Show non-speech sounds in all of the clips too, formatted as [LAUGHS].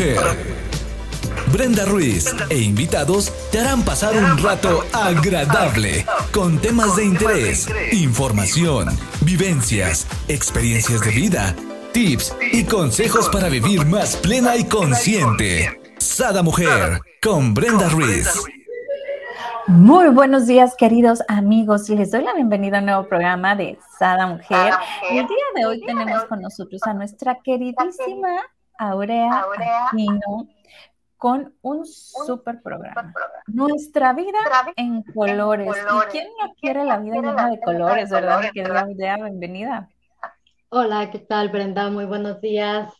Mujer. Brenda Ruiz e invitados te harán pasar un rato agradable con temas de interés, información, vivencias, experiencias de vida, tips y consejos para vivir más plena y consciente. Sada Mujer con Brenda Ruiz. Muy buenos días, queridos amigos. Les doy la bienvenida a un nuevo programa de Sada Mujer. Y el día de hoy tenemos con nosotros a nuestra queridísima Aurea Aquino con un super programa. Nuestra vida en colores. ¿Y quién no quiere la vida llena de colores, verdad, mi querida Aurea? Bienvenida. Hola, ¿qué tal, Brenda? Muy buenos días.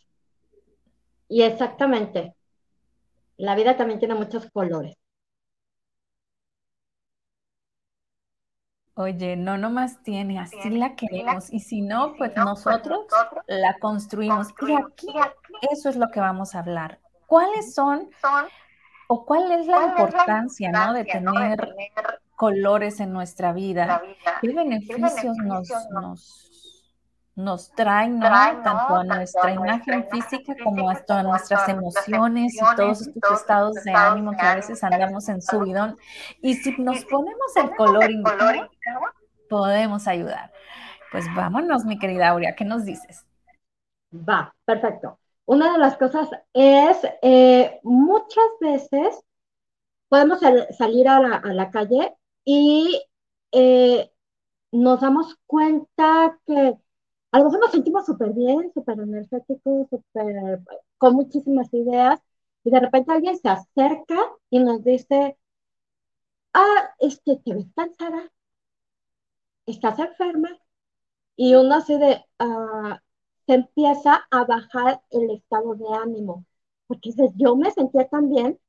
Y exactamente, la vida también tiene muchos colores. Oye, no nomás tiene, así la queremos. Y si no, pues, pues nosotros la construimos. Y aquí eso es lo que vamos a hablar. ¿Cuáles son o cuál es la importancia, ¿no? de tener colores en nuestra vida? ¿Qué beneficios nos, nos nos traen, ¿no? Tanto a nuestra imagen física como hasta a nuestras emociones y todos estos estados de ánimo que a veces andamos en subidón. Y si nos ponemos el color indicado, podemos ayudar. Pues vámonos, mi querida Aurea, ¿qué nos dices? Va, perfecto. Una de las cosas es, eh, muchas veces podemos salir a la, calle y eh, nos damos cuenta que a lo mejor nos sentimos súper bien, súper energéticos, súper con muchísimas ideas, y de repente alguien se acerca y nos dice, ah, es que te ves cansada, estás enferma, y uno así de, ah, se empieza a bajar el estado de ánimo, porque dices, yo me sentía tan bien,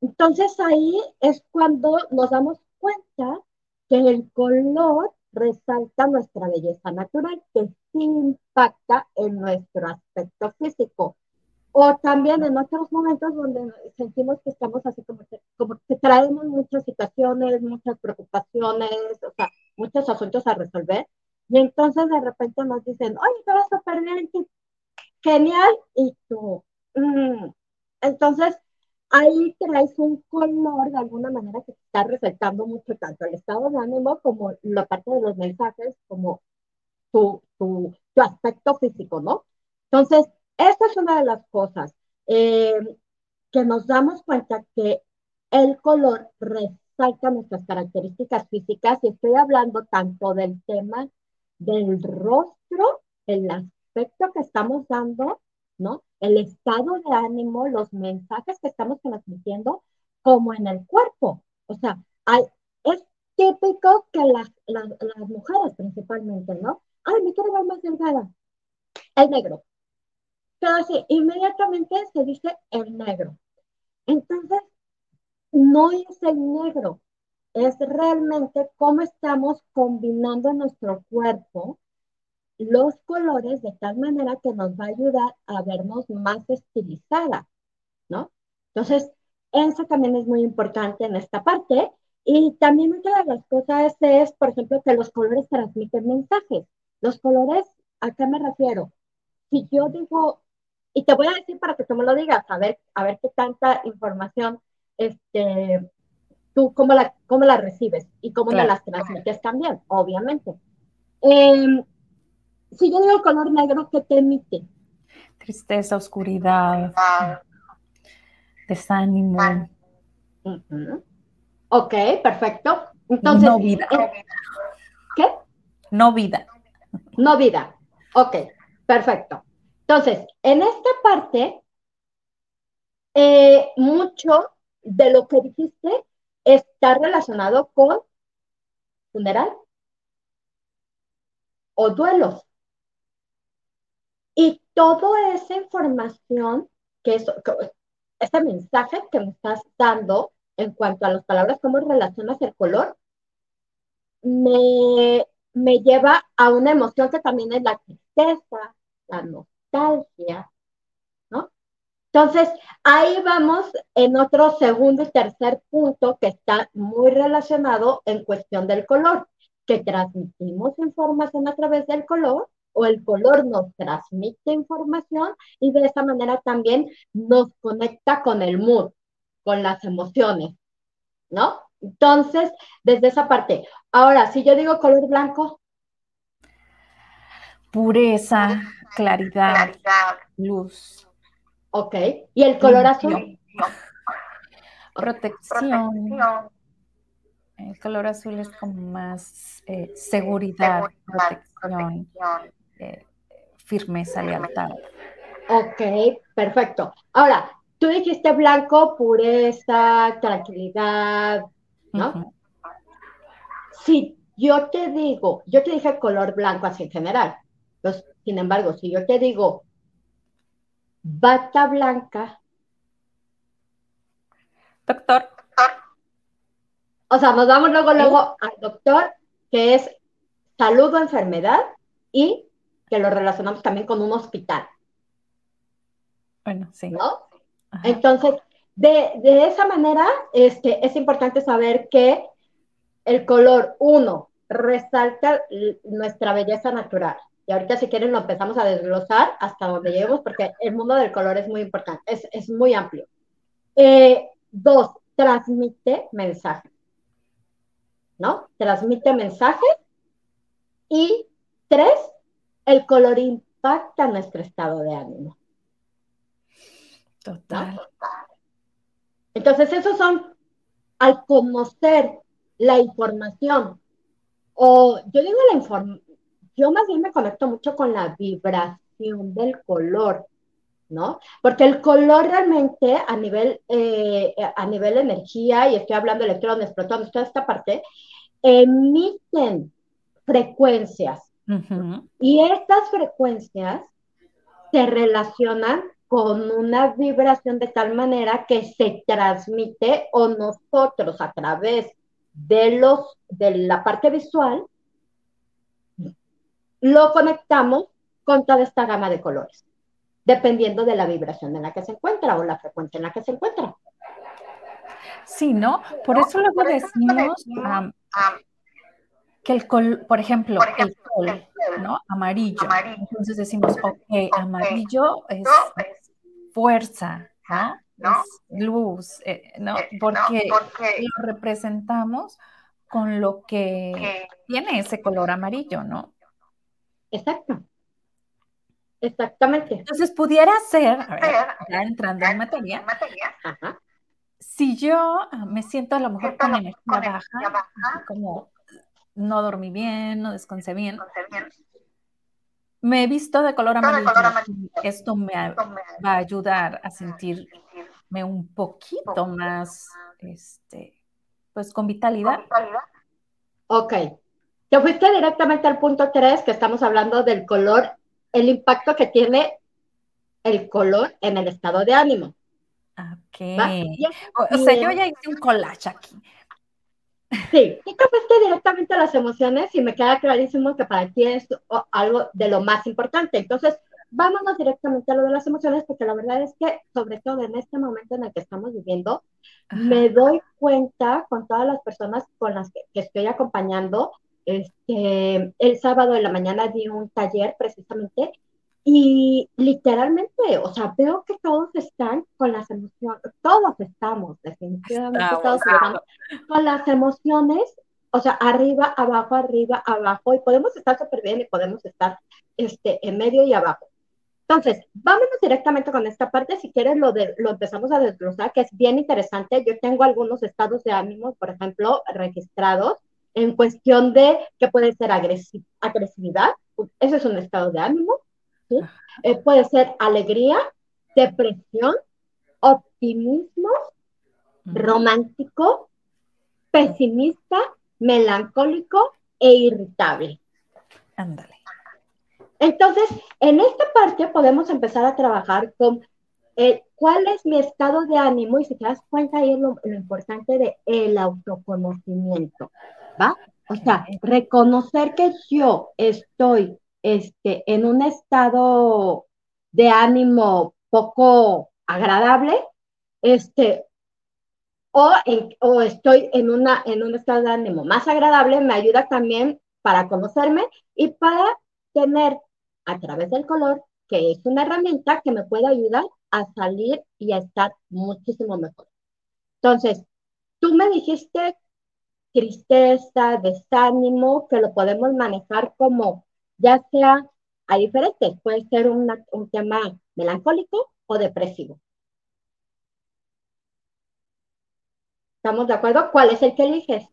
entonces ahí es cuando nos damos cuenta que el color resalta nuestra belleza natural, que sí impacta en nuestro aspecto físico. O también en otros momentos donde sentimos que estamos así como que, como que traemos muchas situaciones, muchas preocupaciones, o sea, muchos asuntos a resolver. Y entonces de repente nos dicen, oye, te vas súper bien, genial, y tú, mm". entonces ahí traes un color de alguna manera que está resaltando mucho tanto el estado de ánimo como la parte de los mensajes, como tu, tu, tu aspecto físico, ¿no? Entonces, esta es una de las cosas eh, que nos damos cuenta que el color resalta nuestras características físicas y estoy hablando tanto del tema del rostro, el aspecto que estamos dando, ¿no? El estado de ánimo, los mensajes que estamos transmitiendo, como en el cuerpo. O sea, es típico que las, las, las mujeres principalmente, ¿no? Ay, me quiero ver más delgada. El negro. Casi inmediatamente se dice el negro. Entonces, no es el negro, es realmente cómo estamos combinando nuestro cuerpo los colores de tal manera que nos va a ayudar a vernos más estilizada, ¿no? Entonces, eso también es muy importante en esta parte. Y también otra de las cosas es, por ejemplo, que los colores transmiten mensajes. Los colores, ¿a qué me refiero? Si yo digo, y te voy a decir para que tú me lo digas, a ver, a ver qué tanta información, este, tú cómo la, cómo la recibes y cómo me las transmites también, obviamente. Eh, si yo digo color negro, ¿qué te emite? Tristeza, oscuridad, desánimo. Ok, perfecto. Entonces, no vida. ¿Qué? No vida. No vida. Ok, perfecto. Entonces, en esta parte, eh, mucho de lo que dijiste está relacionado con funeral o duelos. Y toda esa información, que es, ese mensaje que me estás dando en cuanto a las palabras, cómo relacionas el color, me, me lleva a una emoción que también es la tristeza, la nostalgia, ¿no? Entonces, ahí vamos en otro segundo y tercer punto que está muy relacionado en cuestión del color, que transmitimos información a través del color o el color nos transmite información y de esa manera también nos conecta con el mood, con las emociones, ¿no? Entonces, desde esa parte. Ahora, si yo digo color blanco. Pureza, claridad, luz. Ok. ¿Y el color azul? Protección. El color azul es como más eh, seguridad, protección, eh, firmeza, lealtad. Ok, perfecto. Ahora, tú dijiste blanco, pureza, tranquilidad, ¿no? Si yo te digo, yo te dije color blanco así en general, sin embargo, si yo te digo bata blanca. Doctor. O sea, nos vamos luego, luego al doctor, que es salud o enfermedad, y que lo relacionamos también con un hospital. Bueno, sí. ¿No? Entonces, de, esa manera, este, es importante saber que el color, uno, resalta nuestra belleza natural. Y ahorita si quieren lo empezamos a desglosar hasta donde lleguemos, porque el mundo del color es muy importante, es, muy amplio. Eh, dos, transmite mensajes. ¿No? Transmite mensajes. Y tres, el color impacta nuestro estado de ánimo. Total. Entonces, esos son, al conocer la información, o yo digo la información, yo más bien me conecto mucho con la vibración del color, ¿no? Porque el color realmente a nivel, eh, a nivel energía, y estoy hablando de electrones, protones, toda esta parte, emiten frecuencias. Y estas frecuencias se relacionan con una vibración de tal manera que se transmite o nosotros a través de los de la parte visual lo conectamos con toda esta gama de colores, dependiendo de la vibración en la que se encuentra o la frecuencia en la que se encuentra. Sí, ¿no? Por eso luego decimos que el color, por ejemplo, el color, ¿no? Amarillo. Entonces decimos, ok, amarillo es, fuerza, ¿no? Es luz, eh, ¿no? Porque lo representamos con lo que tiene ese color amarillo, ¿no? Exacto. Exactamente. Entonces, pudiera ser, a ver, ya entrando en materia, si yo ah, me siento a lo mejor con energía baja, como no dormí bien, no descansé bien, me he visto de color amarillo. Esto me va a ayudar a sentirme un poquito más, este, pues con vitalidad. Ok, te fuiste directamente al punto 3, que estamos hablando del color, el impacto que tiene el color en el estado de ánimo. Ok. O, sea, yo ya hice un collage aquí. Sí, y te fuiste directamente a las emociones y me queda clarísimo que para ti es algo de lo más importante. Entonces, vámonos directamente a lo de las emociones, porque la verdad es que, sobre todo en este momento en el que estamos viviendo, me doy cuenta con todas las personas con las que estoy acompañando este, el sábado de la mañana di un taller precisamente y literalmente, o sea, veo que todos están con las emociones, todos estamos, definitivamente todos estamos con las emociones, o sea, arriba, abajo, arriba, abajo, y podemos estar súper bien y podemos estar este, en medio y abajo. Entonces, vámonos directamente con esta parte. Si quieres, lo, de, lo empezamos a desglosar, que es bien interesante. Yo tengo algunos estados de ánimo, por ejemplo, registrados en cuestión de que puede ser agresividad, ese es un estado de ánimo, eh, puede ser alegría, depresión, optimismo, romántico, pesimista, melancólico e irritable. Ándale. Entonces, en esta parte podemos empezar a trabajar con eh, cuál es mi estado de ánimo y si te das cuenta ahí es lo, lo importante de el autoconocimiento. ¿Va? O sea, reconocer que yo estoy este, en un estado de ánimo poco agradable, este, o, o estoy en, una, en un estado de ánimo más agradable, me ayuda también para conocerme y para tener a través del color, que es una herramienta que me puede ayudar a salir y a estar muchísimo mejor. Entonces, tú me dijiste tristeza, desánimo, que lo podemos manejar como ya sea a diferentes, puede ser un tema melancólico o depresivo. ¿Estamos de acuerdo? ¿Cuál es el que eliges?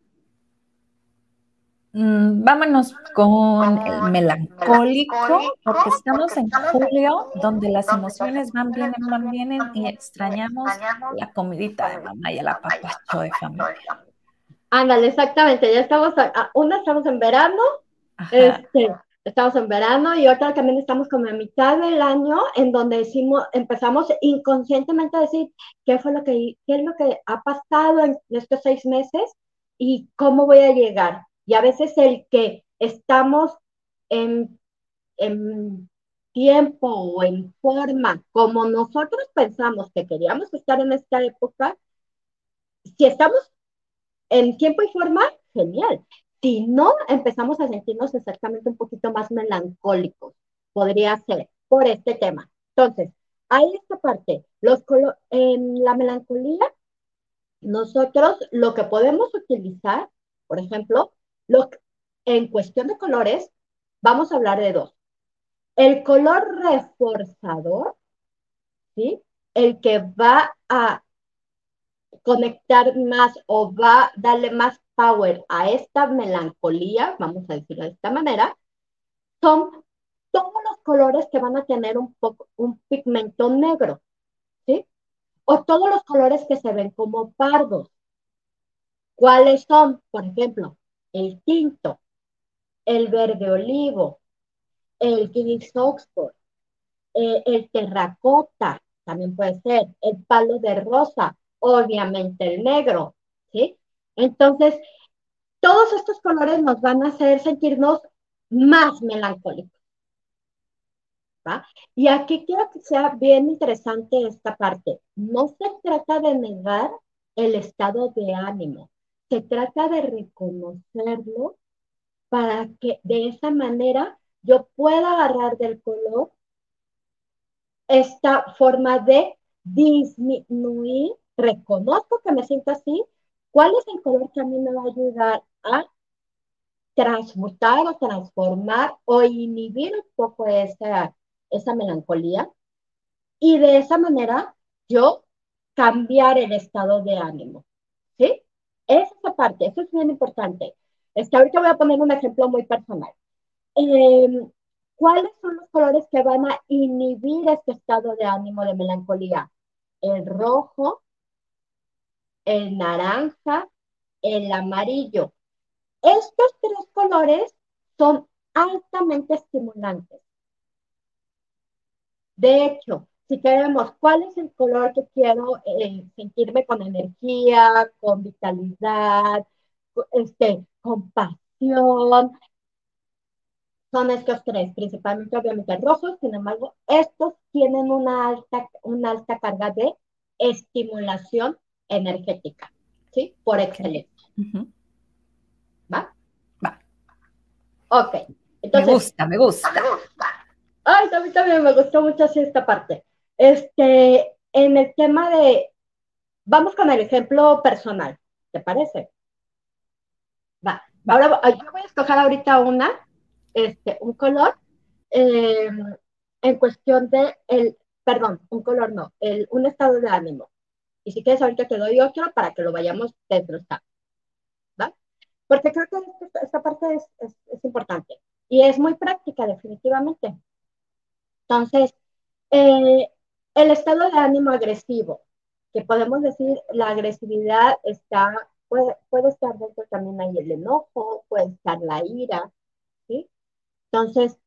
Mm, vámonos con el melancólico, porque estamos en julio, donde las emociones van, bien, van, vienen y extrañamos la comidita de mamá y el apapacho de familia. Ándale, exactamente, ya estamos, una estamos en verano, este, estamos en verano y otra también estamos como a mitad del año en donde decimos, empezamos inconscientemente a decir qué fue lo que, qué es lo que ha pasado en estos seis meses y cómo voy a llegar. Y a veces el que estamos en, tiempo o en forma como nosotros pensamos que queríamos estar en esta época, si estamos en tiempo y forma, genial. Si no, empezamos a sentirnos exactamente un poquito más melancólicos. Podría ser por este tema. Entonces, hay esta parte. Los en la melancolía, nosotros lo que podemos utilizar, por ejemplo, en cuestión de colores, vamos a hablar de dos. El color reforzador, ¿sí? El que va a conectar más o va a darle más power a esta melancolía, vamos a decirlo de esta manera, son todos los colores que van a tener un poco un pigmento negro, ¿sí? O todos los colores que se ven como pardos. ¿Cuáles son? Por ejemplo, el tinto, el verde olivo, el gris Oxford, eh, el terracota, también puede ser, el palo de rosa, obviamente el negro. Entonces, todos estos colores nos van a hacer sentirnos más melancólicos. ¿va? Y aquí quiero que sea bien interesante esta parte. No se trata de negar el estado de ánimo, se trata de reconocerlo para que de esa manera yo pueda agarrar del color esta forma de disminuir, reconozco que me siento así, ¿cuál es el color que a mí me va a ayudar a transmutar o transformar o inhibir un poco esa, esa melancolía? Y de esa manera yo cambiar el estado de ánimo, ¿sí? Esa parte, eso es bien importante. Es que ahorita voy a poner un ejemplo muy personal. Em, ¿Cuáles son los colores que van a inhibir este estado de ánimo de melancolía? El rojo, el naranja, el amarillo. Estos tres colores son altamente estimulantes. De hecho, si queremos cuál es el color que quiero eh, sentirme con energía, con vitalidad, este, con pasión, son estos tres, principalmente obviamente rojos, sin embargo, estos tienen una alta, una alta carga de estimulación energética, ¿sí? Por excelencia. ¿Va? Va. Ok. Entonces, me gusta, me gusta. Me gusta. Ay, a mí también me gustó mucho así esta parte. Este, en el tema de, vamos con el ejemplo personal, ¿te parece? Va. Ahora yo voy a escoger ahorita una, este, un color, em, en cuestión de el, perdón, un color no, el, un estado de ánimo. Y si quieres ahorita te doy otro para que lo vayamos desglosando. ¿Va? Porque creo que esta, parte es, es importante y es muy práctica definitivamente. Entonces, eh, el estado de ánimo agresivo, que podemos decir la agresividad está, puede, puede estar dentro también ahí el enojo, puede estar la ira, ¿sí? Entonces,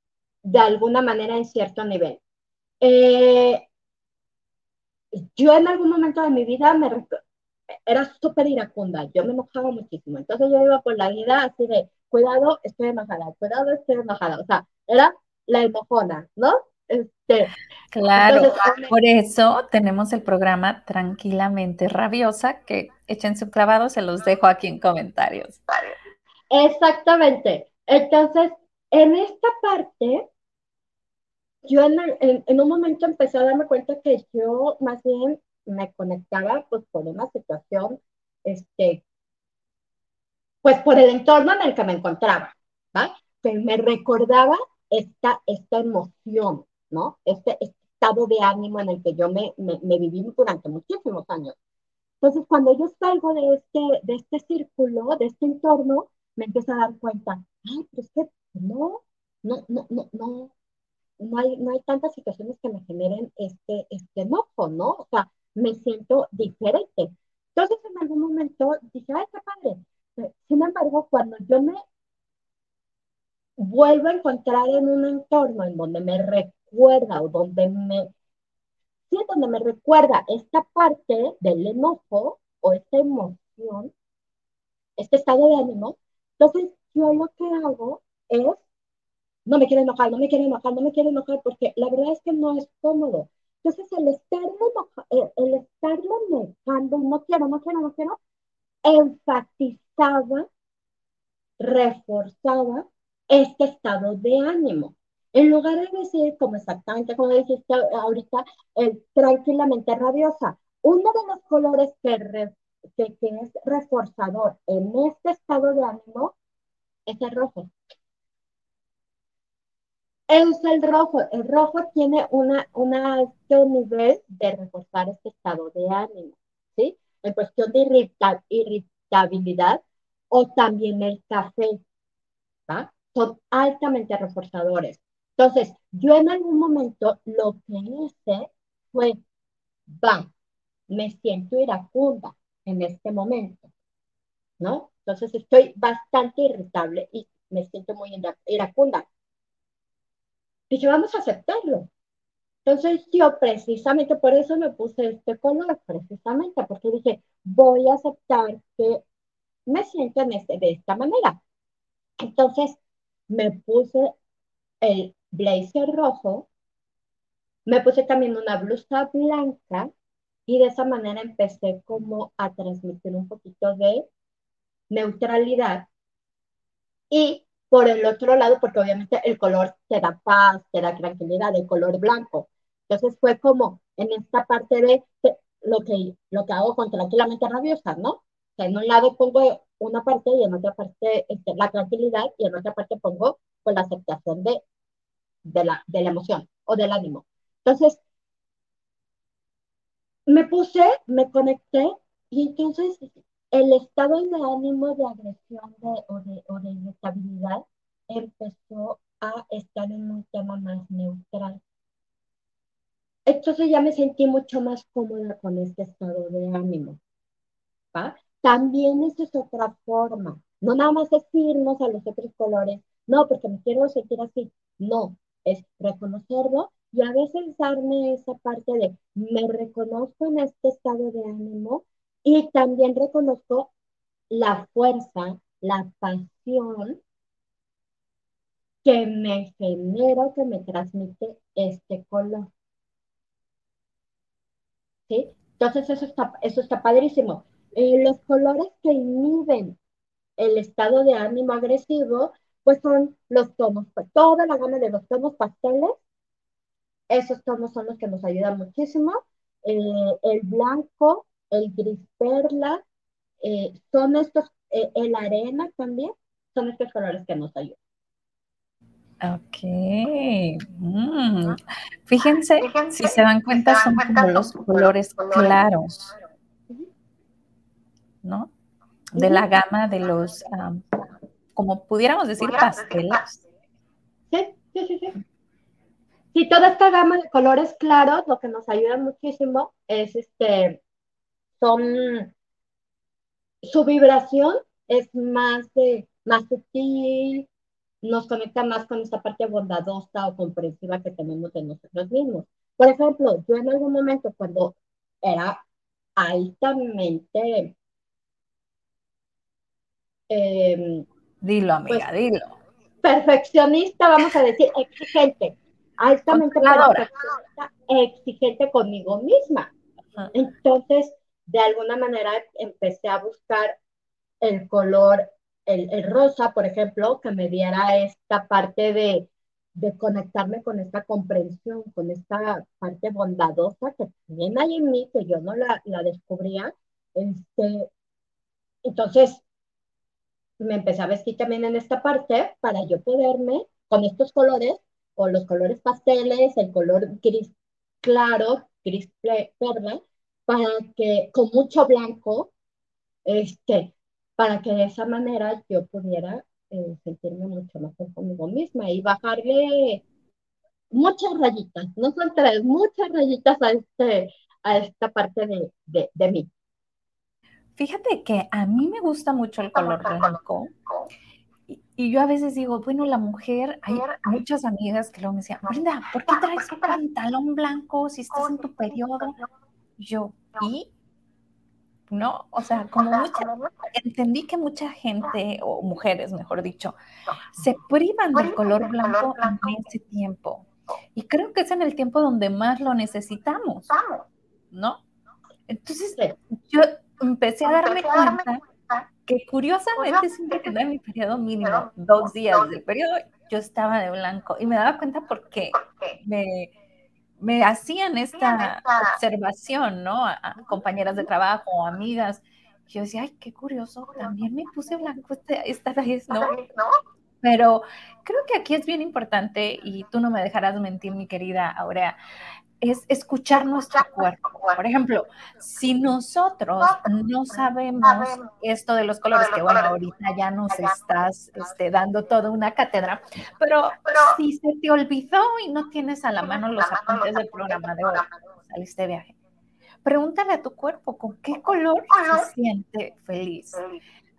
de alguna manera en cierto nivel. Eh, yo en algún momento de mi vida me era súper iracunda, yo me enojaba muchísimo, entonces yo iba por la vida así de, cuidado, estoy enojada, cuidado, estoy enojada, o sea, era la enojona, ¿no? Este, claro, por eso tenemos el programa Tranquilamente Rabiosa, que echen su clavado, se los dejo aquí en comentarios. Exactamente. Entonces, en esta parte, yo en, en, un momento empecé a darme cuenta que yo más bien me conectaba pues por una situación, este, pues por el entorno en el que me encontraba, ¿va? Que me recordaba esta, esta emoción, ¿no? Este, este estado de ánimo en el que yo me, me, me, viví durante muchísimos años. Entonces, cuando yo salgo de este, de este círculo, de este entorno, me empiezo a dar cuenta, ay, pero es que no, no, no, no, no, no hay, no hay tantas situaciones que me generen este, este enojo, ¿no? O sea, me siento diferente. Entonces, en algún momento dije, ay, qué padre. Sin embargo, cuando yo me vuelvo a encontrar en un entorno en donde me recuerda o donde me, sí, donde me recuerda esta parte del enojo o esta emoción, este estado de ánimo, entonces yo lo que hago es no me quiero enojar, no me quiero enojar, no me quiero enojar, porque la verdad es que no es cómodo. Entonces, el estarlo, el, el estarlo negando, no quiero, no quiero, no quiero, enfatizaba, reforzaba este estado de ánimo. En lugar de decir, como exactamente como dijiste ahorita, el tranquilamente rabiosa, uno de los colores que, que, que es reforzador en este estado de ánimo es el rojo el rojo. El rojo tiene una, una alto nivel de reforzar este estado de ánimo, ¿sí? En cuestión de irritabilidad o también el café. Son altamente reforzadores. Entonces, yo en algún momento lo que hice fue, va, me siento iracunda en este momento, ¿no? Entonces estoy bastante irritable y me siento muy iracunda dije, vamos a aceptarlo. Entonces yo precisamente por eso me puse este color, precisamente porque dije, voy a aceptar que me siento este, de esta manera. Entonces me puse el blazer rojo, me puse también una blusa blanca y de esa manera empecé como a transmitir un poquito de neutralidad y por el otro lado, porque obviamente el color te da paz, te da tranquilidad, el color blanco. Entonces fue como en esta parte de lo que, lo que hago con tranquilamente rabiosa, ¿no? O sea, en un lado pongo una parte y en otra parte este, la tranquilidad y en otra parte pongo pues, la aceptación de, de, la, de la emoción o del ánimo. Entonces, me puse, me conecté y entonces el estado de ánimo de agresión o, de, inestabilidad empezó a estar en un tema más neutral. Entonces ya me sentí mucho más cómoda con este estado de ánimo. También esa es otra forma. No nada más es irnos a los otros colores. No, porque me quiero sentir así. No, es reconocerlo y a veces darme esa parte de me reconozco en este estado de ánimo y también reconozco la fuerza, la pasión que me genera, que me transmite este color. ¿Sí? Entonces eso está, eso está padrísimo. Eh, los colores que inhiben el estado de ánimo agresivo, pues son los tonos, pues, toda la gama de los tonos pasteles, esos tonos son los que nos ayudan muchísimo. Eh, el blanco, el gris perla, eh, son estos, eh, el arena también, son estos colores que nos ayudan. Ok. Mm. Fíjense, si se dan cuenta, son como los colores claros, ¿no? De la gama de los, como pudiéramos decir, pasteles. Sí, sí, sí, sí. Sí, toda esta gama de colores claros, lo que nos ayuda muchísimo es este, son, su vibración es más, de, más sutil, nos conecta más con esta parte bondadosa o comprensiva que tenemos de nosotros mismos. Por ejemplo, yo en algún momento cuando era altamente... Em, dilo, amiga, pues, dilo. Perfeccionista, vamos a decir, exigente, altamente perfeccionista, exigente conmigo misma. Entonces, de alguna manera empecé a buscar el color, el, rosa, por ejemplo, que me diera esta parte de, de conectarme con esta comprensión, con esta parte bondadosa que también hay en mí, que yo no la, la descubría. Este, entonces, me empecé a vestir también en esta parte para yo poderme, con estos colores, o los colores pasteles, el color gris claro, gris verde, para que, con mucho blanco, este, para que de esa manera yo pudiera eh, sentirme mucho mejor conmigo misma y bajarle muchas rayitas, no son tres, muchas rayitas a, este, a esta parte de, de, mí. Fíjate que a mí me gusta mucho el color blanco. Y, yo a veces digo, bueno, la mujer, hay muchas amigas que luego me decían, Brenda, ¿por qué traes pantalón blanco si estás en tu periodo? Yo, ¿y? ¿no? O sea, como mucha, entendí que mucha gente, o mujeres, mejor dicho, se privan del color blanco en ese tiempo. Y creo que es en el tiempo donde más lo necesitamos, ¿no? Entonces, yo empecé a darme cuenta que curiosamente siempre que en mi periodo mínimo, dos días del periodo, yo estaba de blanco. Y me daba cuenta porque me me hacían esta observación, ¿no? A, compañeras de trabajo o amigas. Yo decía, ay, qué curioso, también me puse blanco este, esta vez, ¿no? Pero creo que aquí es bien importante, y tú no me dejarás mentir, mi querida Aurea, es escuchar nuestro cuerpo. Por ejemplo, si nosotros no sabemos esto de los colores, que bueno, ahorita ya nos estás este, dando toda una cátedra, pero si se te olvidó y no tienes a la mano los apuntes del programa de hoy, saliste de viaje, pregúntale a tu cuerpo con qué color se siente feliz.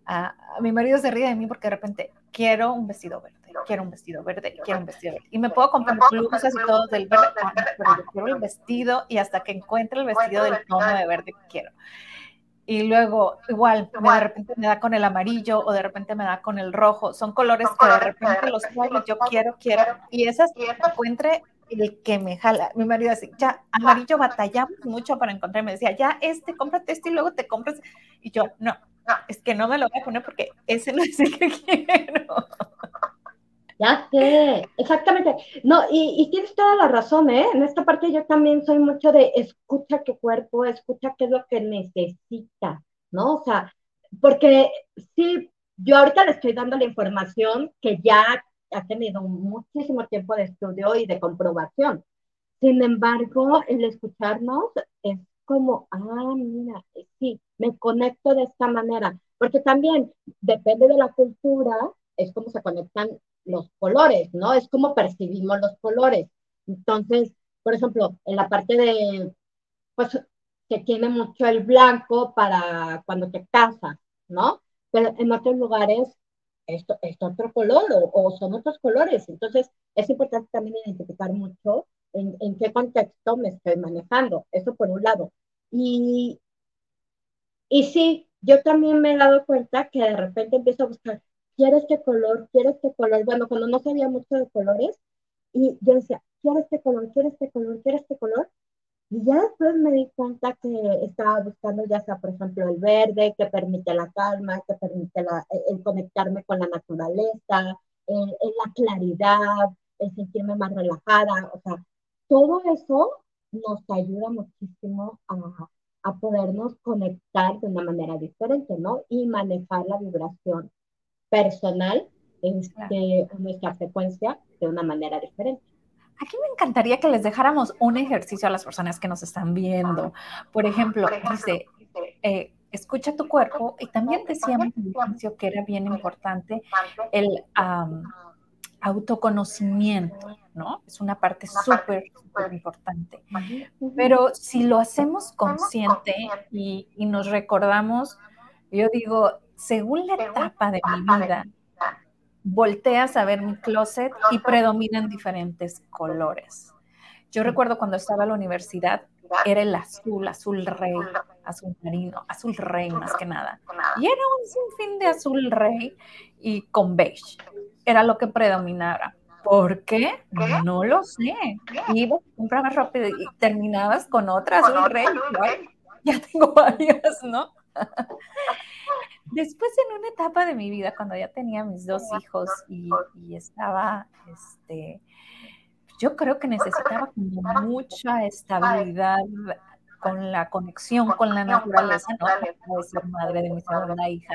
a mi marido se ríe de mí porque de repente quiero un vestido verde quiero un vestido verde, quiero un vestido verde. Y me puedo comprar blusas y todo del verde, pero yo quiero el vestido y hasta que encuentre el vestido del tono de verde que quiero. Y luego, igual, de repente me da con el amarillo o de repente me da con el rojo. Son colores que de repente los traigo, yo quiero, quiero. Y esas encuentre el que me jala. Mi marido decía, ya, amarillo batallamos mucho para encontrar. Me decía, ya, este, cómprate este y luego te compras. Y yo, no, es que no me lo voy a poner porque ese no es el que [LAUGHS] quiero. Ya sé, exactamente. No, y, tienes toda la razón, ¿eh? En esta parte yo también soy mucho de escucha tu cuerpo, escucha qué es lo que necesita, ¿no? O sea, porque sí, yo ahorita le estoy dando la información que ya ha tenido muchísimo tiempo de estudio y de comprobación. Sin embargo, el escucharnos es como, ah, mira, sí, me conecto de esta manera, porque también depende de la cultura, es como se conectan los colores, ¿no? Es como percibimos los colores. Entonces, por ejemplo, en la parte de, pues, que tiene mucho el blanco para cuando te casas, ¿no? Pero en otros lugares esto es otro color o, son otros colores. Entonces, es importante también identificar mucho en, en, qué contexto me estoy manejando. Eso por un lado. Y, y sí, yo también me he dado cuenta que de repente empiezo a buscar, quiero este color, quiero este color. Bueno, cuando no sabía mucho de colores, y yo decía, quiero este color, quiero este color, quiero este color. Y ya después me di cuenta que estaba buscando ya sea, por ejemplo, el verde, que permite la calma, que permite la, el conectarme con la naturaleza, la claridad, el sentirme más relajada. O sea, todo eso nos ayuda muchísimo a, a podernos conectar de una manera diferente, ¿no? Y manejar la vibración personal este, nuestra frecuencia de una manera diferente. Aquí me encantaría que les dejáramos un ejercicio a las personas que nos están viendo. Por ejemplo, dice, eh, escucha tu cuerpo y también decíamos que era bien importante el autoconocimiento, ¿no? Es una parte súper, súper importante. Pero si lo hacemos consciente y, y nos recordamos, yo digo, según la etapa de mi vida, volteas a ver mi closet y predominan diferentes colores. Yo recuerdo cuando estaba en la universidad, era el azul, azul rey, azul marino, azul rey más que nada. Y era un sinfín de azul rey y con beige. Era lo que predominaba. ¿Por qué? No lo sé. Ibas, comprabas rápido y terminabas con otra azul rey. ya tengo [LAUGHS] varias, ¿no? [LAUGHS] Después en una etapa de mi vida, cuando ya tenía mis dos hijos y, estaba, este, yo creo que necesitaba como mucha estabilidad con la conexión con la naturaleza, ¿no? Puedo ser madre de mi segunda hija.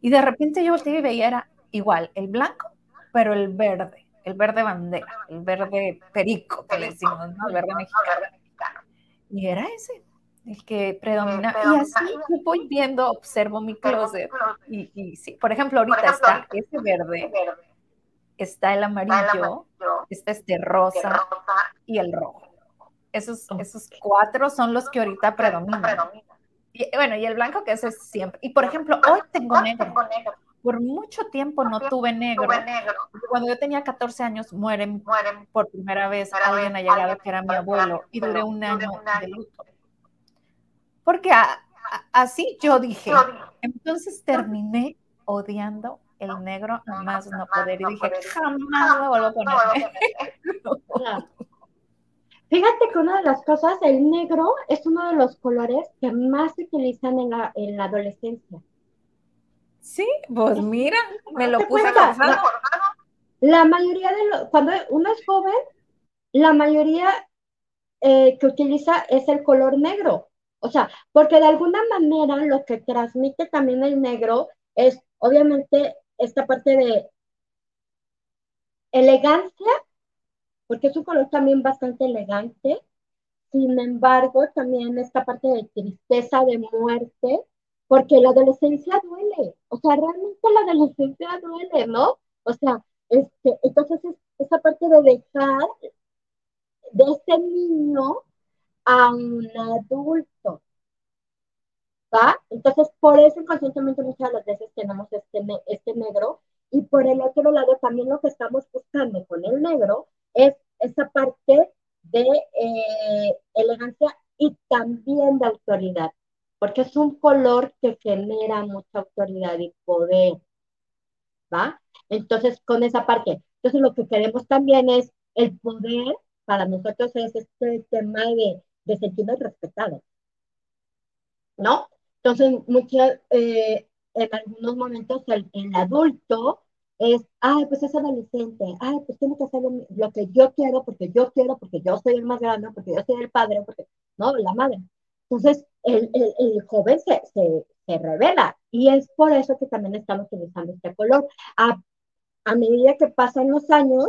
Y de repente yo volteé y veía, era igual, el blanco, pero el verde, el verde bandera, el verde perico, que le decimos, ¿no? El verde mexicano. Y era ese, el que predomina. Y así yo voy viendo, observo mi closet. Y, y sí, por ejemplo, ahorita está ese verde, está el amarillo, está este rosa y el rojo. Esos, esos cuatro son los que ahorita predominan. Y, bueno, y el blanco que ese es siempre. Y por ejemplo, hoy tengo negro. Por mucho tiempo no tuve negro. Cuando yo tenía 14 años mueren por primera vez alguien allegado que era mi abuelo y duré un año de luto. Porque así yo dije. Entonces terminé odiando el negro a más no poder y dije, jamás lo vuelvo a poner. Fíjate que una de las cosas, el negro es uno de los colores que más se utilizan en la, en la adolescencia. Sí, pues mira, me lo puse la, la mayoría de los, cuando uno es joven, la mayoría eh, que utiliza es el color negro. O sea, porque de alguna manera lo que transmite también el negro es obviamente esta parte de elegancia porque es un color también bastante elegante. Sin embargo, también esta parte de tristeza, de muerte, porque la adolescencia duele. O sea, realmente la adolescencia duele, ¿no? O sea, este, entonces es esa parte de dejar de ese niño a un adulto. ¿Va? Entonces, por eso inconscientemente muchas de las veces tenemos este, este negro. Y por el otro lado, también lo que estamos buscando con el negro es esa parte de eh, elegancia y también de autoridad, porque es un color que genera mucha autoridad y poder, ¿va? Entonces, con esa parte, entonces lo que queremos también es el poder, para nosotros es este tema de, de sentirnos respetados, ¿no? Entonces, muchas, eh, en algunos momentos el, el adulto es, ay, pues es adolescente, ay, pues tiene que hacer lo, que yo quiero, porque yo quiero, porque yo soy el más grande, porque yo soy el padre, porque, no, la madre. Entonces, el, el, el joven se, se, se, revela y es por eso que también estamos utilizando este color. A, a medida que pasan los años,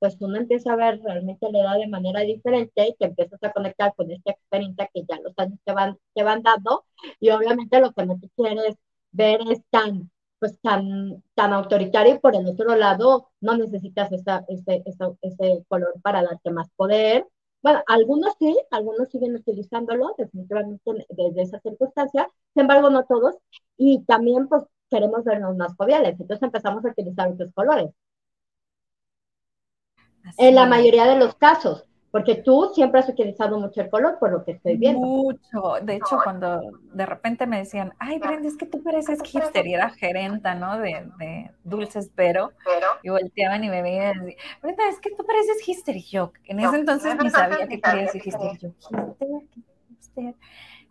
pues uno empieza a ver realmente la edad de manera diferente y te empiezas a conectar con esta experiencia que ya los años te van, te van dando y obviamente lo que no te quieres ver es tan pues tan, tan autoritario y por el otro lado no necesitas esa, ese, ese color para darte más poder. Bueno, algunos sí, algunos siguen utilizándolo definitivamente desde esa circunstancia, sin embargo no todos, y también pues queremos vernos más joviales, entonces empezamos a utilizar otros colores. En la mayoría de los casos, porque tú siempre has utilizado mucho el color, por lo que estoy viendo. Mucho. De hecho, cuando de repente me decían, ay, Brenda, es que tú pareces hipster, y era gerenta, ¿no? De, de Dulces Pero. Y volteaban y me veían y decían, Brenda, es que tú pareces hipster. Y yo, en ese entonces ni sabía que quería decir hipster. Y yo, hipster, hipster. Me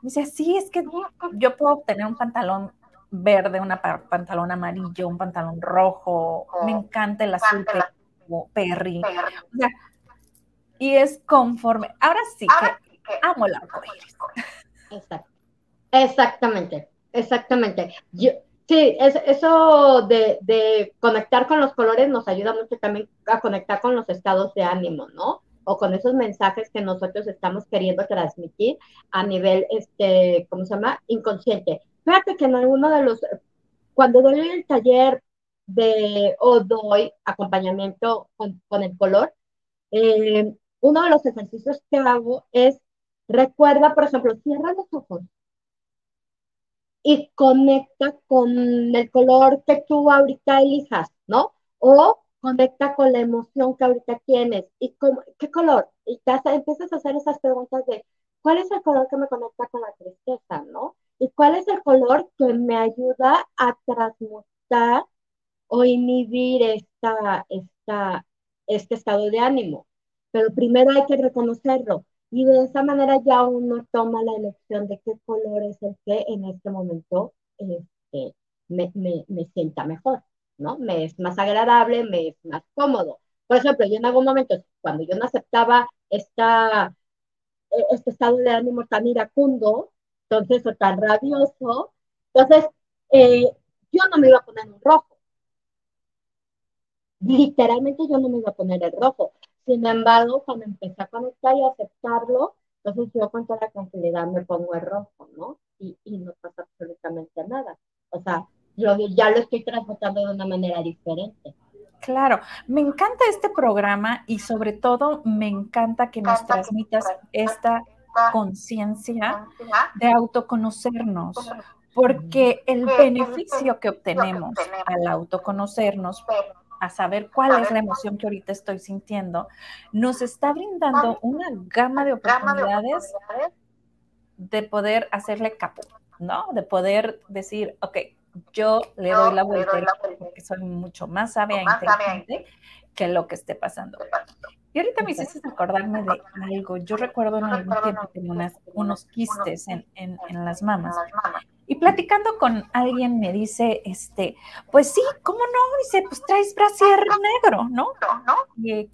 decía, sí, es que yo puedo tener un pantalón verde, un pantalón amarillo, un pantalón rojo. Me encanta el azul perry. O sea, y es conforme. Ahora sí que, amo el arco Exactamente, exactamente. Yo, sí, eso de, conectar con los colores nos ayuda mucho también a conectar con los estados de ánimo, ¿no? O con esos mensajes que nosotros estamos queriendo transmitir a nivel, este, ¿cómo se llama? Inconsciente. Fíjate que en alguno de los, cuando doy el taller de, o doy acompañamiento con, con el color, eh, uno de los ejercicios que hago es, recuerda, por ejemplo, cierra los ojos y conecta con el color que tú ahorita elijas, ¿no? O conecta con la emoción que ahorita tienes. ¿Y qué color? Y te empiezas a hacer esas preguntas de, ¿cuál es el color que me conecta con la tristeza, ¿no? ¿Y cuál es el color que me ayuda a transmutar o inhibir esta, esta, este estado de ánimo? pero primero hay que reconocerlo y de esa manera ya uno toma la elección de qué color es el que en este momento este, me, sienta mejor, ¿no? Me es más agradable, me es más cómodo. Por ejemplo, yo en algún momento, cuando yo no aceptaba esta, este estado de ánimo tan iracundo, entonces, o tan rabioso, entonces, eh, yo no me iba a poner un rojo. Literalmente yo no me iba a poner el rojo. Sin embargo, cuando empecé a conectar y a aceptarlo, entonces yo con toda la tranquilidad me pongo el rojo, ¿no? Y, y no pasa absolutamente nada. O sea, yo ya lo estoy transmutando de una manera diferente. Claro, me encanta este programa y sobre todo me encanta que nos transmitas esta conciencia de autoconocernos, porque el beneficio que obtenemos al autoconocernos, a saber cuál es la emoción que ahorita estoy sintiendo, nos está brindando una gama de oportunidades de poder hacerle capo, ¿no? De poder decir, ok, yo le doy la vuelta porque soy mucho más sabia e inteligente que lo que esté pasando. Y ahorita me hiciste acordarme de algo. Yo recuerdo en algún tiempo tenía unos quistes en, en, en, las mamas. Y platicando con alguien me dice, este, pues sí, ¿cómo no? Dice, pues traes brasier negro, ¿no? Y,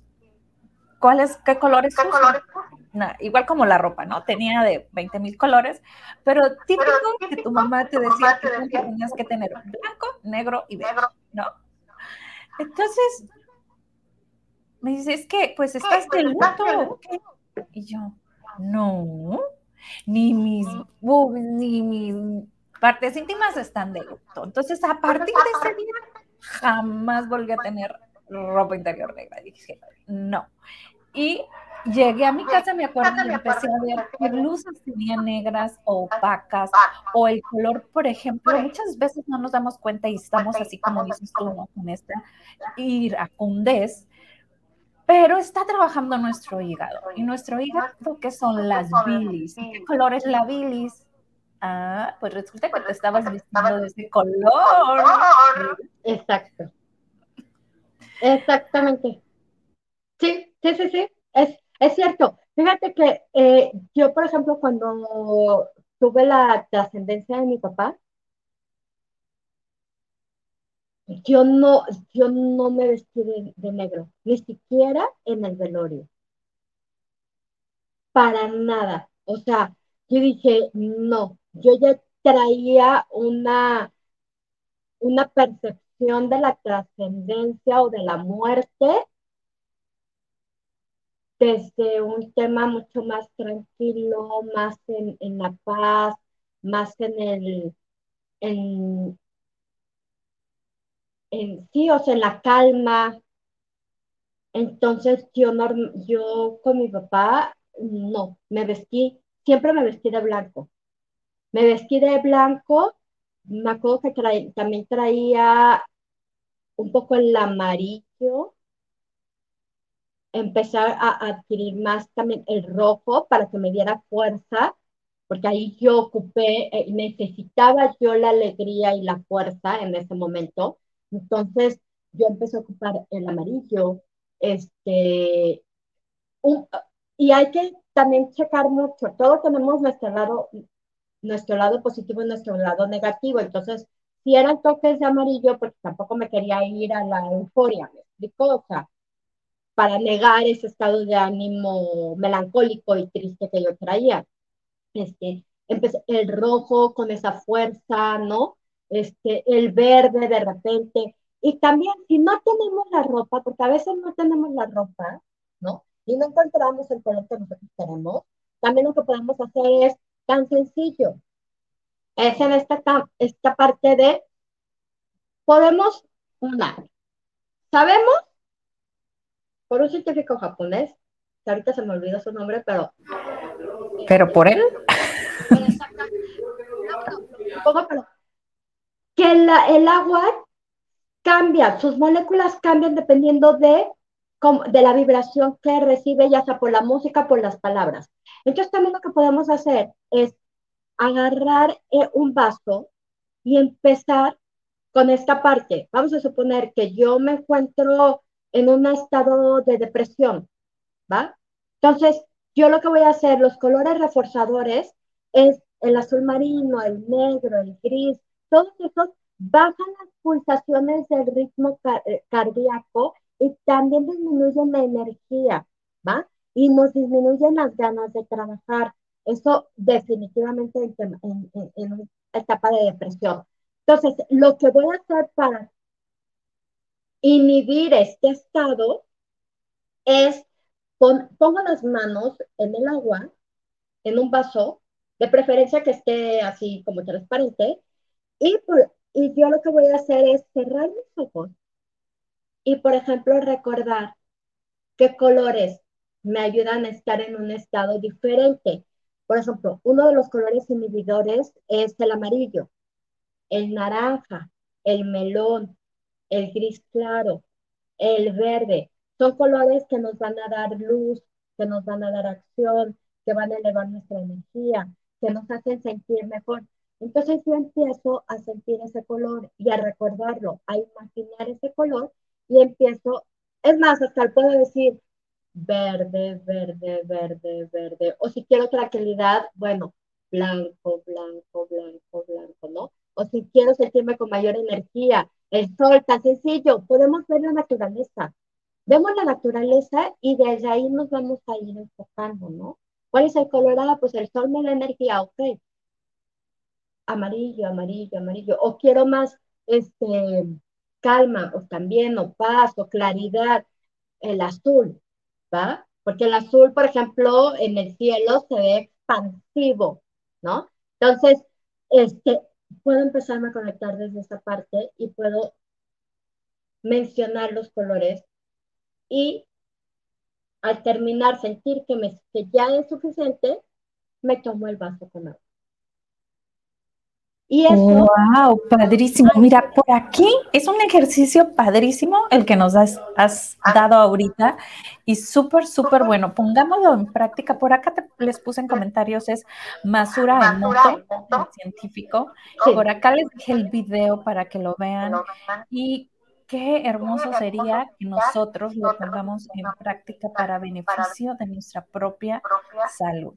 ¿Cuáles, qué colores? ¿Qué colores? igual como la ropa, ¿no? Tenía de 20 mil colores, pero típico que tu mamá te decía que tenías que tener blanco, negro y verde, ¿no? Entonces, me dice, es que, pues estás de luto. Y yo, no, ni mis ni mis partes íntimas están de luto. Entonces, a partir de ese día, jamás volví a tener ropa interior negra. Dije, no. Y llegué a mi casa, me acuerdo, y empecé a ver qué blusas tenían negras o opacas, o el color, por ejemplo, muchas veces no nos damos cuenta y estamos así como dices tú, ¿no? con esta iracundez, pero está trabajando nuestro hígado. Y nuestro hígado, ¿qué son las bilis? ¿Qué color es la bilis? Ah, pues resulta que te estabas vistiendo de ese color. Exacto. Exactamente. Sí, sí, sí, sí. Es, es cierto. Fíjate que eh, yo, por ejemplo, cuando tuve la trascendencia de mi papá, yo no, yo no me vestí de, negro, ni siquiera en el velorio. Para nada. O sea, yo dije, no, yo ya traía una, una percepción de la trascendencia o de la muerte desde un tema mucho más tranquilo, más en, la paz, más en el, en, sí, o sea, en la calma. Entonces yo, yo con mi papá, no, me vestí, siempre me vestí de blanco. Me vestí de blanco, me acuerdo que también traía un poco el amarillo, empezar a adquirir más también el rojo para que me diera fuerza, porque ahí yo ocupé, eh, necesitaba yo la alegría y la fuerza en ese momento. Entonces yo empecé a ocupar el amarillo, este, y hay que también checar mucho, todos tenemos nuestro lado, nuestro lado positivo y nuestro lado negativo, entonces si eran toques de amarillo, porque tampoco me quería ir a la euforia, me explico, o sea, para negar ese estado de ánimo melancólico y triste que yo traía. Este, el rojo con esa fuerza, ¿no? Este, el verde de repente. Y también, si no tenemos la ropa, porque a veces no tenemos la ropa, ¿no? Y no encontramos el color que nosotros queremos, también lo que podemos hacer es tan sencillo. Es en esta, esta parte de, podemos, una, sabemos por un científico japonés, que ahorita se me olvidó su nombre, pero... ¿Pero por él? que el agua cambia, sus moléculas cambian dependiendo de, de la vibración que recibe, ya sea por la música, por las palabras. Entonces también lo que podemos hacer es agarrar eh, un vaso y empezar con esta parte. Vamos a suponer que yo me encuentro en un estado de depresión, ¿va? Entonces, yo lo que voy a hacer, los colores reforzadores, es el azul marino, el negro, el gris, todos esos bajan las pulsaciones del ritmo eh, cardíaco y también disminuyen la energía, ¿va? Y nos disminuyen las ganas de trabajar. Eso definitivamente en, en, una etapa de depresión. Entonces, lo que voy a hacer para inhibir este estado es pongo las manos en el agua, en un vaso, de preferencia que esté así como transparente, y, y yo lo que voy a hacer es cerrar mis ojos y, por ejemplo, recordar qué colores me ayudan a estar en un estado diferente. Por ejemplo, uno de los colores inhibidores es el amarillo, el naranja, el melón, el gris claro, el verde. Son colores que nos van a dar luz, que nos van a dar acción, que van a elevar nuestra energía, que nos hacen sentir mejor. Entonces yo empiezo a sentir ese color y a recordarlo, a imaginar ese color y empiezo, es más, hasta puedo decir verde, verde, verde, verde, o si quiero tranquilidad, bueno, blanco, blanco, blanco, blanco, ¿no? O si quiero sentirme con mayor energía, el sol, tan sencillo, podemos ver la naturaleza. Vemos la naturaleza y desde ahí nos vamos a ir enfocando, ¿no? ¿Cuál es el color? Ah, pues el sol me da energía, ok. Amarillo, amarillo, amarillo. O quiero más, este, calma, o también, o paz, o claridad, el azul, Porque el azul, por ejemplo, en el cielo se ve expansivo, ¿no? Entonces, este, puedo empezarme a conectar desde esta parte y puedo mencionar los colores y al terminar sentir que, que ya es suficiente, me tomo el vaso con agua. Y eso, wow, padrísimo. Mira, por aquí es un ejercicio padrísimo el que nos has, has dado ahorita y súper, súper bueno. Pongámoslo en práctica. Por acá les puse en comentarios, es Masura Emoto, científico. Por acá les dejé el video para que lo vean. Y qué hermoso sería que nosotros lo pongamos en práctica para beneficio de nuestra propia salud.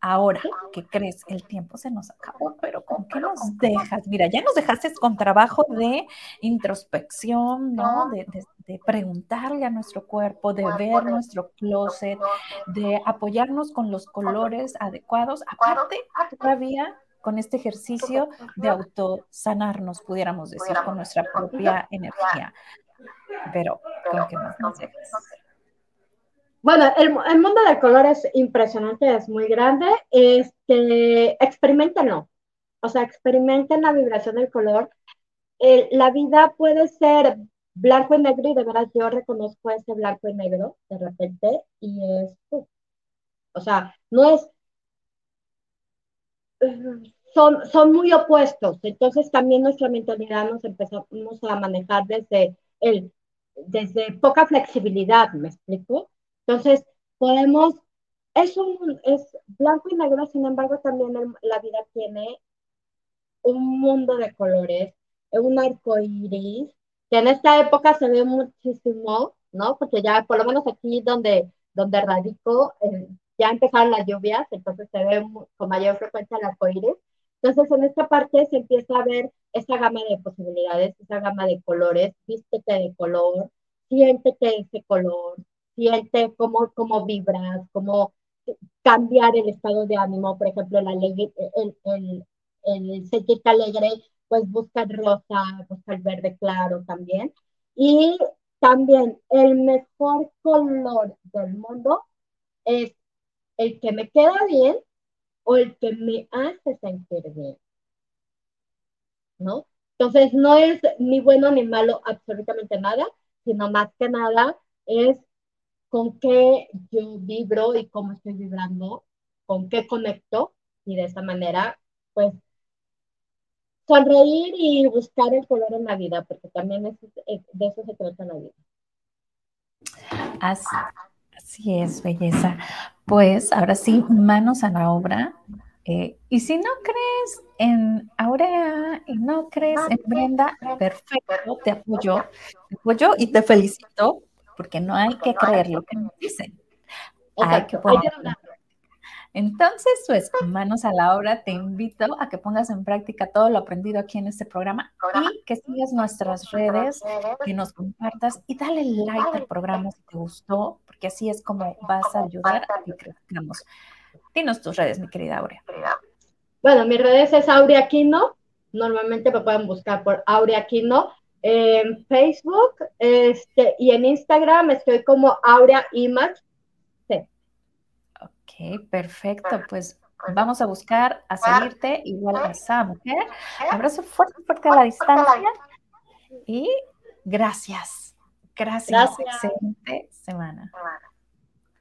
Ahora, ¿qué crees? El tiempo se nos acabó, pero ¿con qué nos dejas? Mira, ya nos dejaste con trabajo de introspección, ¿no? De, preguntarle a nuestro cuerpo, de ver nuestro closet, de apoyarnos con los colores adecuados. Aparte, todavía con este ejercicio de autosanarnos, pudiéramos decir, con nuestra propia energía. Pero, ¿con qué más nos dejas? Bueno, el, mundo del color es impresionante, es muy grande. Este, experimentenlo. O sea, experimenten la vibración del color. la vida puede ser blanco y negro y de verdad yo reconozco ese blanco y negro de repente y es, o sea, no es, son, son muy opuestos. Entonces también nuestra mentalidad nos empezamos a manejar desde el, desde poca flexibilidad, ¿me explico? Entonces, podemos, es, un, es blanco y negro, sin embargo, también la vida tiene un mundo de colores, un arco iris, que en esta época se ve muchísimo, ¿no? Porque ya, por lo menos aquí donde, donde radico, eh, ya empezaron las lluvias, entonces se ve con mayor frecuencia el arco iris. Entonces, en esta parte se empieza a ver esa gama de posibilidades, esa gama de colores, vístete de color, siéntete ese color, siente cómo, cómo vibras, cómo cambiar el estado de ánimo, por ejemplo, el, el, el, el sentirte alegre, pues busca el rosa, busca el verde claro también. Y también el mejor color del mundo es el que me queda bien o el que me hace sentir bien. ¿No? Entonces, no es ni bueno ni malo absolutamente nada, sino más que nada es con qué yo vibro y cómo estoy vibrando, con qué conecto y de esa manera, pues, sonreír y buscar el color en la vida, porque también de eso se trata la vida. Así, es, belleza. Pues ahora sí, manos a la obra. Eh, y si no crees en Aurea y no crees en Brenda, perfecto, te apoyo, te apoyo y te felicito porque no hay que creer lo que nos dicen. Hay que ponerlo Entonces, pues, manos a la obra, te invito a que pongas en práctica todo lo aprendido aquí en este programa y que sigas nuestras redes, que nos compartas y dale like al programa si te gustó, porque así es como vas a ayudar a que crezcamos. Dinos tus redes, mi querida Aurea. Bueno, mis redes es Aurea Aquino. Normalmente me pueden buscar por Aurea Aquino en Facebook este, y en Instagram estoy como Aurea Image Ok, perfecto. Pues vamos a buscar a seguirte igual a Sam, ¿ok? Abrazo fuerte, fuerte a la distancia y gracias. Gracias. gracias. Excelente semana.